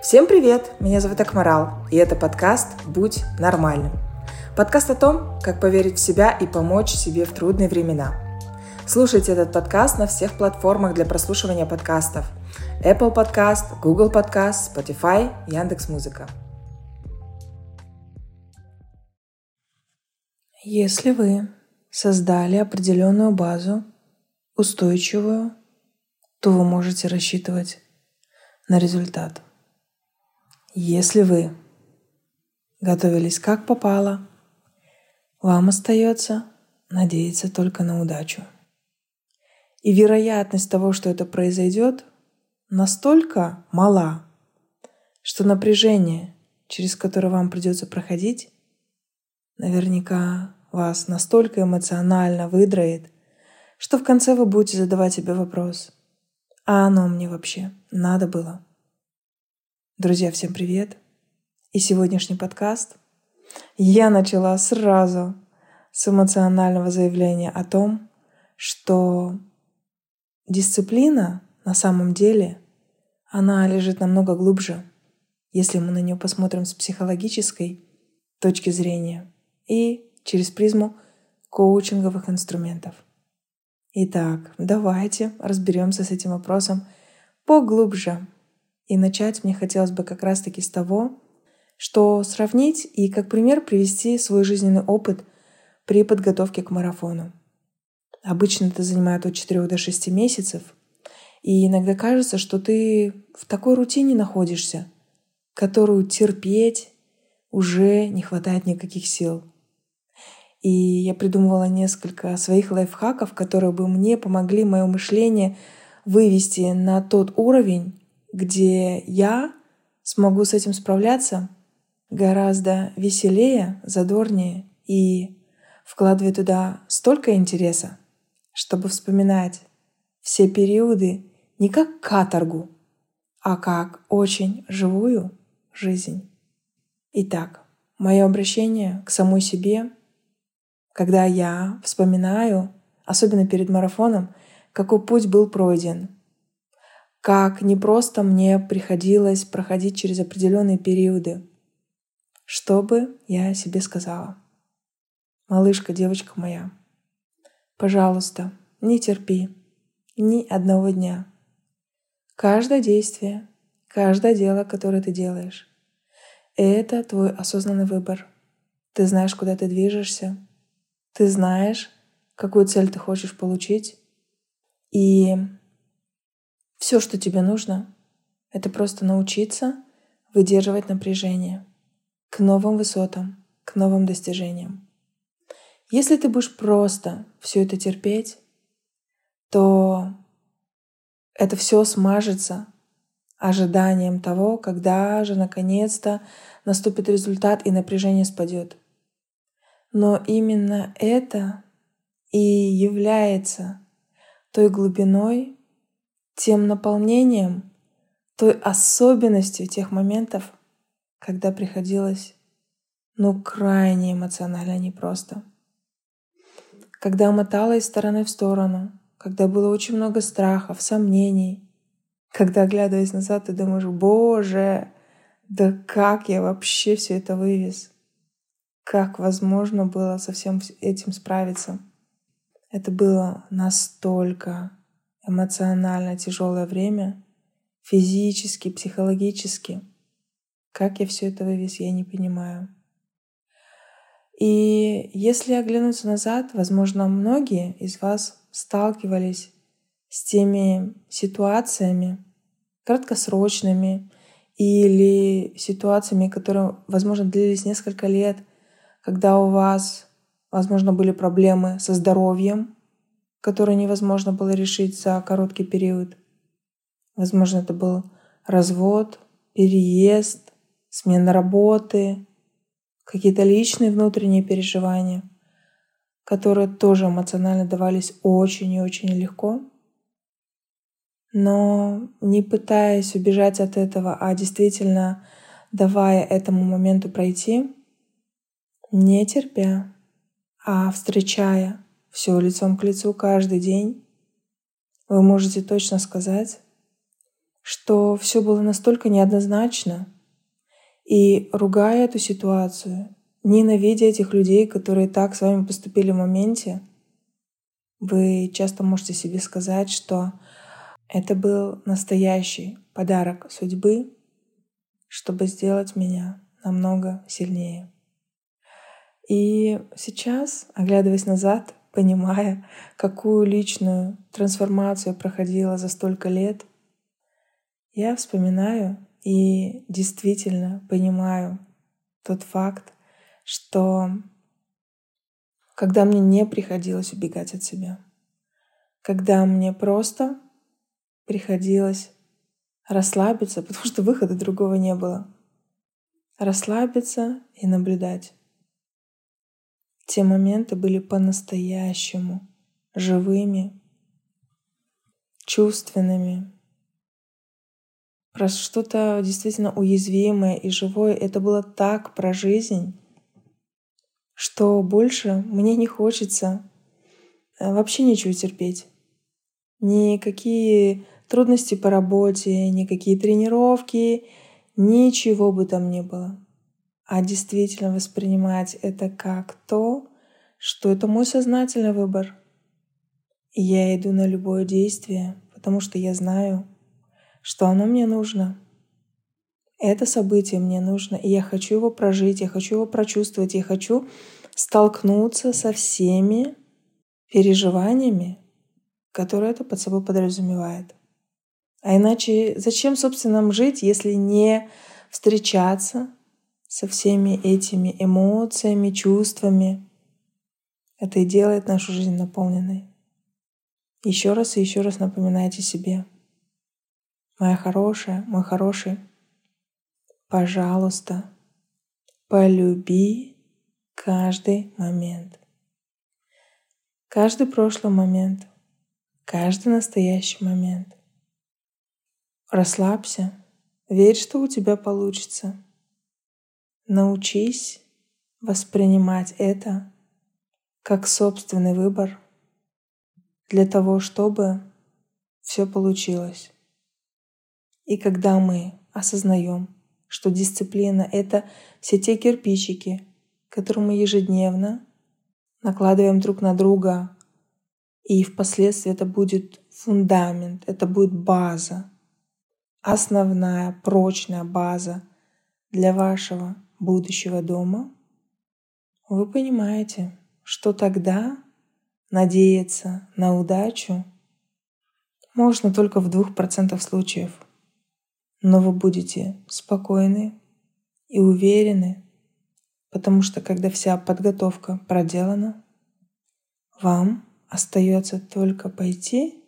Всем привет! Меня зовут Акмарал, и это подкаст «Будь нормальным». Подкаст о том, как поверить в себя и помочь себе в трудные времена. Слушайте этот подкаст на всех платформах для прослушивания подкастов. Apple Podcast, Google Podcast, Spotify, Яндекс.Музыка. Если вы создали определенную базу, устойчивую, то вы можете рассчитывать на результат – если вы готовились как попало, вам остается надеяться только на удачу. И вероятность того, что это произойдет, настолько мала, что напряжение, через которое вам придется проходить, наверняка вас настолько эмоционально выдроит, что в конце вы будете задавать себе вопрос, а оно мне вообще надо было? Друзья, всем привет! И сегодняшний подкаст я начала сразу с эмоционального заявления о том, что дисциплина на самом деле, она лежит намного глубже, если мы на нее посмотрим с психологической точки зрения и через призму коучинговых инструментов. Итак, давайте разберемся с этим вопросом поглубже. И начать мне хотелось бы как раз-таки с того, что сравнить и как пример привести свой жизненный опыт при подготовке к марафону. Обычно это занимает от 4 до 6 месяцев, и иногда кажется, что ты в такой рутине находишься, которую терпеть уже не хватает никаких сил. И я придумывала несколько своих лайфхаков, которые бы мне помогли мое мышление вывести на тот уровень, где я смогу с этим справляться гораздо веселее, задорнее и вкладывая туда столько интереса, чтобы вспоминать все периоды не как каторгу, а как очень живую жизнь. Итак, мое обращение к самой себе, когда я вспоминаю, особенно перед марафоном, какой путь был пройден — как не просто мне приходилось проходить через определенные периоды. Что бы я себе сказала? Малышка, девочка моя, пожалуйста, не терпи ни одного дня. Каждое действие, каждое дело, которое ты делаешь, это твой осознанный выбор. Ты знаешь, куда ты движешься. Ты знаешь, какую цель ты хочешь получить. И все, что тебе нужно, это просто научиться выдерживать напряжение к новым высотам, к новым достижениям. Если ты будешь просто все это терпеть, то это все смажется ожиданием того, когда же наконец-то наступит результат и напряжение спадет. Но именно это и является той глубиной, тем наполнением, той особенностью тех моментов, когда приходилось, ну, крайне эмоционально непросто. Когда мотала из стороны в сторону, когда было очень много страхов, сомнений, когда, оглядываясь назад, ты думаешь, боже, да как я вообще все это вывез? Как возможно было со всем этим справиться? Это было настолько эмоционально тяжелое время, физически, психологически. Как я все это вывез, я не понимаю. И если оглянуться назад, возможно, многие из вас сталкивались с теми ситуациями краткосрочными или ситуациями, которые, возможно, длились несколько лет, когда у вас, возможно, были проблемы со здоровьем, который невозможно было решить за короткий период. Возможно, это был развод, переезд, смена работы, какие-то личные внутренние переживания, которые тоже эмоционально давались очень и очень легко. Но не пытаясь убежать от этого, а действительно давая этому моменту пройти, не терпя, А встречая все лицом к лицу каждый день, вы можете точно сказать, что все было настолько неоднозначно, и ругая эту ситуацию, ненавидя этих людей, которые так с вами поступили в моменте, вы часто можете себе сказать, что это был настоящий подарок судьбы, чтобы сделать меня намного сильнее. И сейчас, оглядываясь назад, понимая, какую личную трансформацию проходила за столько лет, я вспоминаю и действительно понимаю тот факт, что когда мне не приходилось убегать от себя, когда мне просто приходилось расслабиться, потому что выхода другого не было. Расслабиться и наблюдать. Те моменты были по-настоящему живыми, чувственными, про что-то действительно уязвимое и живое. Это было так про жизнь, что больше мне не хочется э, вообще ничего терпеть. Никакие трудности по работе, никакие тренировки, ничего бы там не было. А действительно воспринимать это как то, что это мой сознательный выбор. И я иду на любое действие, потому что я знаю, что оно мне нужно. Это событие мне нужно, и я хочу его прожить, я хочу его прочувствовать, я хочу столкнуться со всеми переживаниями, которые это под собой подразумевает. А иначе зачем, собственно, нам жить, если не встречаться со всеми этими эмоциями, чувствами? Это и делает нашу жизнь наполненной. Еще раз и еще раз напоминайте себе — Моя хорошая, мой хороший, пожалуйста, полюби каждый момент. Каждый прошлый момент, каждый настоящий момент. Расслабься, верь, что у тебя получится. Научись воспринимать это как собственный выбор для того, чтобы все получилось. И когда мы осознаем, что дисциплина — это все те кирпичики, которые мы ежедневно накладываем друг на друга, и впоследствии это будет фундамент, это будет база, основная прочная база для вашего будущего дома, вы понимаете, что тогда надеяться на удачу можно только в двух процентах случаев — но вы будете спокойны и уверены, потому что когда вся подготовка проделана, вам остается только пойти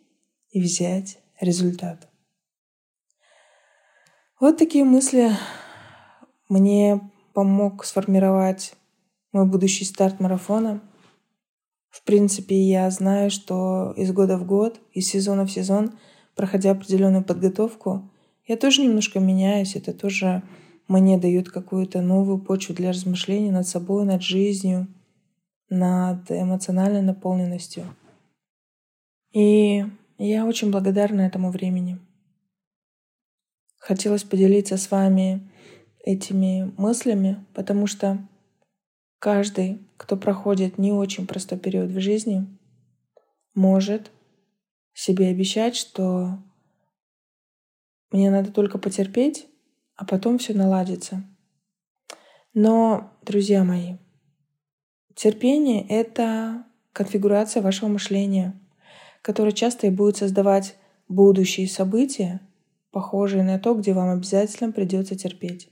и взять результат. Вот такие мысли мне помог сформировать мой будущий старт марафона. В принципе, я знаю, что из года в год, из сезона в сезон, проходя определенную подготовку, я тоже немножко меняюсь, это тоже мне дает какую-то новую почву для размышлений над собой, над жизнью, над эмоциональной наполненностью. И я очень благодарна этому времени. Хотелось поделиться с вами этими мыслями, потому что каждый, кто проходит не очень простой период в жизни, может себе обещать, что мне надо только потерпеть, а потом все наладится. Но, друзья мои, терпение — это конфигурация вашего мышления, которая часто и будет создавать будущие события, похожие на то, где вам обязательно придется терпеть.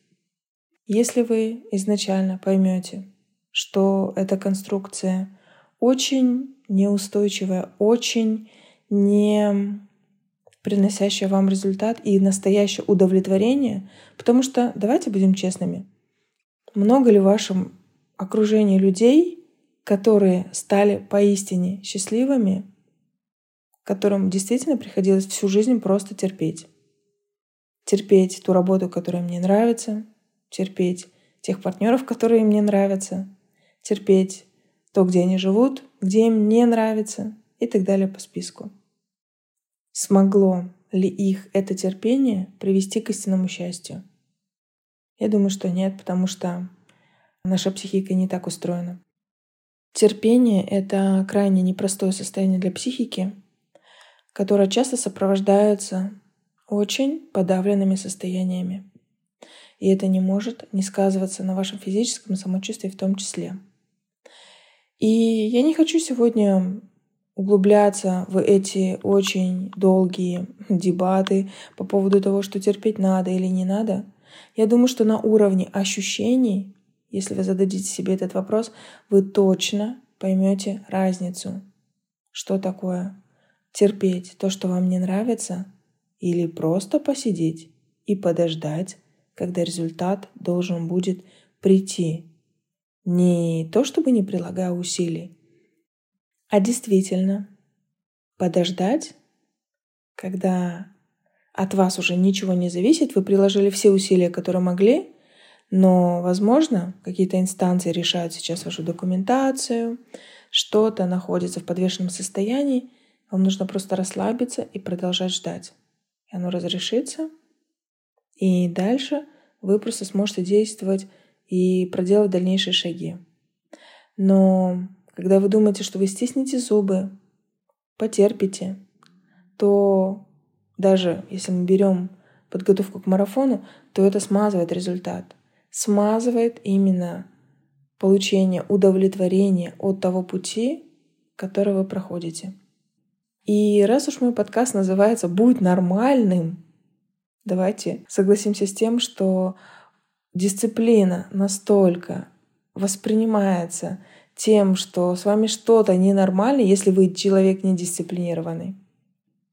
Если вы изначально поймете, что эта конструкция очень неустойчивая, очень не приносящее вам результат и настоящее удовлетворение. Потому что, давайте будем честными, много ли в вашем окружении людей, которые стали поистине счастливыми, которым действительно приходилось всю жизнь просто терпеть. Терпеть ту работу, которая мне нравится, терпеть тех партнеров, которые мне нравятся, терпеть то, где они живут, где им не нравится и так далее по списку. Смогло ли их это терпение привести к истинному счастью? Я думаю, что нет, потому что наша психика не так устроена. Терпение — это крайне непростое состояние для психики, которое часто сопровождается очень подавленными состояниями. И это не может не сказываться на вашем физическом самочувствии в том числе. И я не хочу сегодня углубляться в эти очень долгие дебаты по поводу того, что терпеть надо или не надо. Я думаю, что на уровне ощущений, если вы зададите себе этот вопрос, вы точно поймете разницу. Что такое терпеть то, что вам не нравится, или просто посидеть и подождать, когда результат должен будет прийти. Не то чтобы не прилагая усилий, а действительно подождать, когда от вас уже ничего не зависит, вы приложили все усилия, которые могли, но, возможно, какие-то инстанции решают сейчас вашу документацию, что-то находится в подвешенном состоянии, вам нужно просто расслабиться и продолжать ждать. И оно разрешится, и дальше вы просто сможете действовать и проделать дальнейшие шаги. Но когда вы думаете, что вы стиснете зубы, потерпите, то даже если мы берем подготовку к марафону, то это смазывает результат. Смазывает именно получение удовлетворения от того пути, который вы проходите. И раз уж мой подкаст называется «Будь нормальным», давайте согласимся с тем, что дисциплина настолько воспринимается тем, что с вами что-то ненормально, если вы человек недисциплинированный,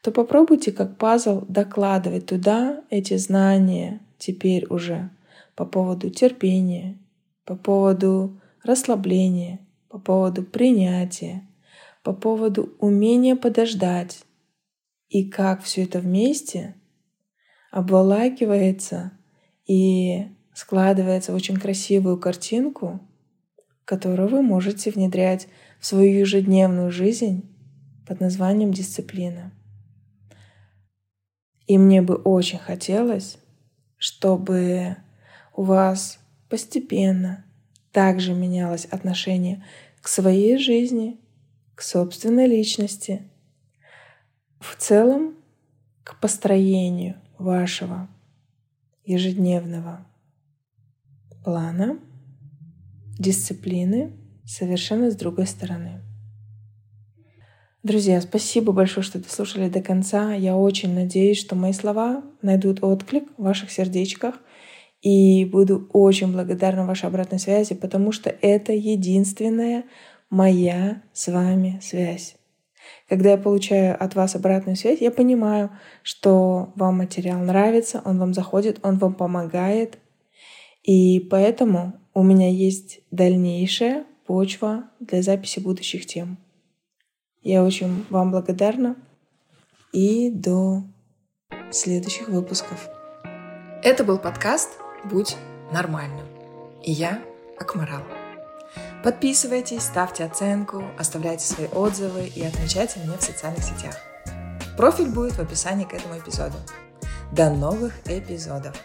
то попробуйте как пазл докладывать туда эти знания теперь уже по поводу терпения, по поводу расслабления, по поводу принятия, по поводу умения подождать. И как все это вместе обволакивается и складывается в очень красивую картинку, которую вы можете внедрять в свою ежедневную жизнь под названием дисциплина. И мне бы очень хотелось, чтобы у вас постепенно также менялось отношение к своей жизни, к собственной личности, в целом к построению вашего ежедневного плана — дисциплины совершенно с другой стороны. Друзья, спасибо большое, что дослушали до конца. Я очень надеюсь, что мои слова найдут отклик в ваших сердечках. И буду очень благодарна вашей обратной связи, потому что это единственная моя с вами связь. Когда я получаю от вас обратную связь, я понимаю, что вам материал нравится, он вам заходит, он вам помогает. И поэтому у меня есть дальнейшая почва для записи будущих тем. Я очень вам благодарна и до следующих выпусков. Это был подкаст «Будь нормальным». И я Акмарал. Подписывайтесь, ставьте оценку, оставляйте свои отзывы и отмечайте меня в социальных сетях. Профиль будет в описании к этому эпизоду. До новых эпизодов!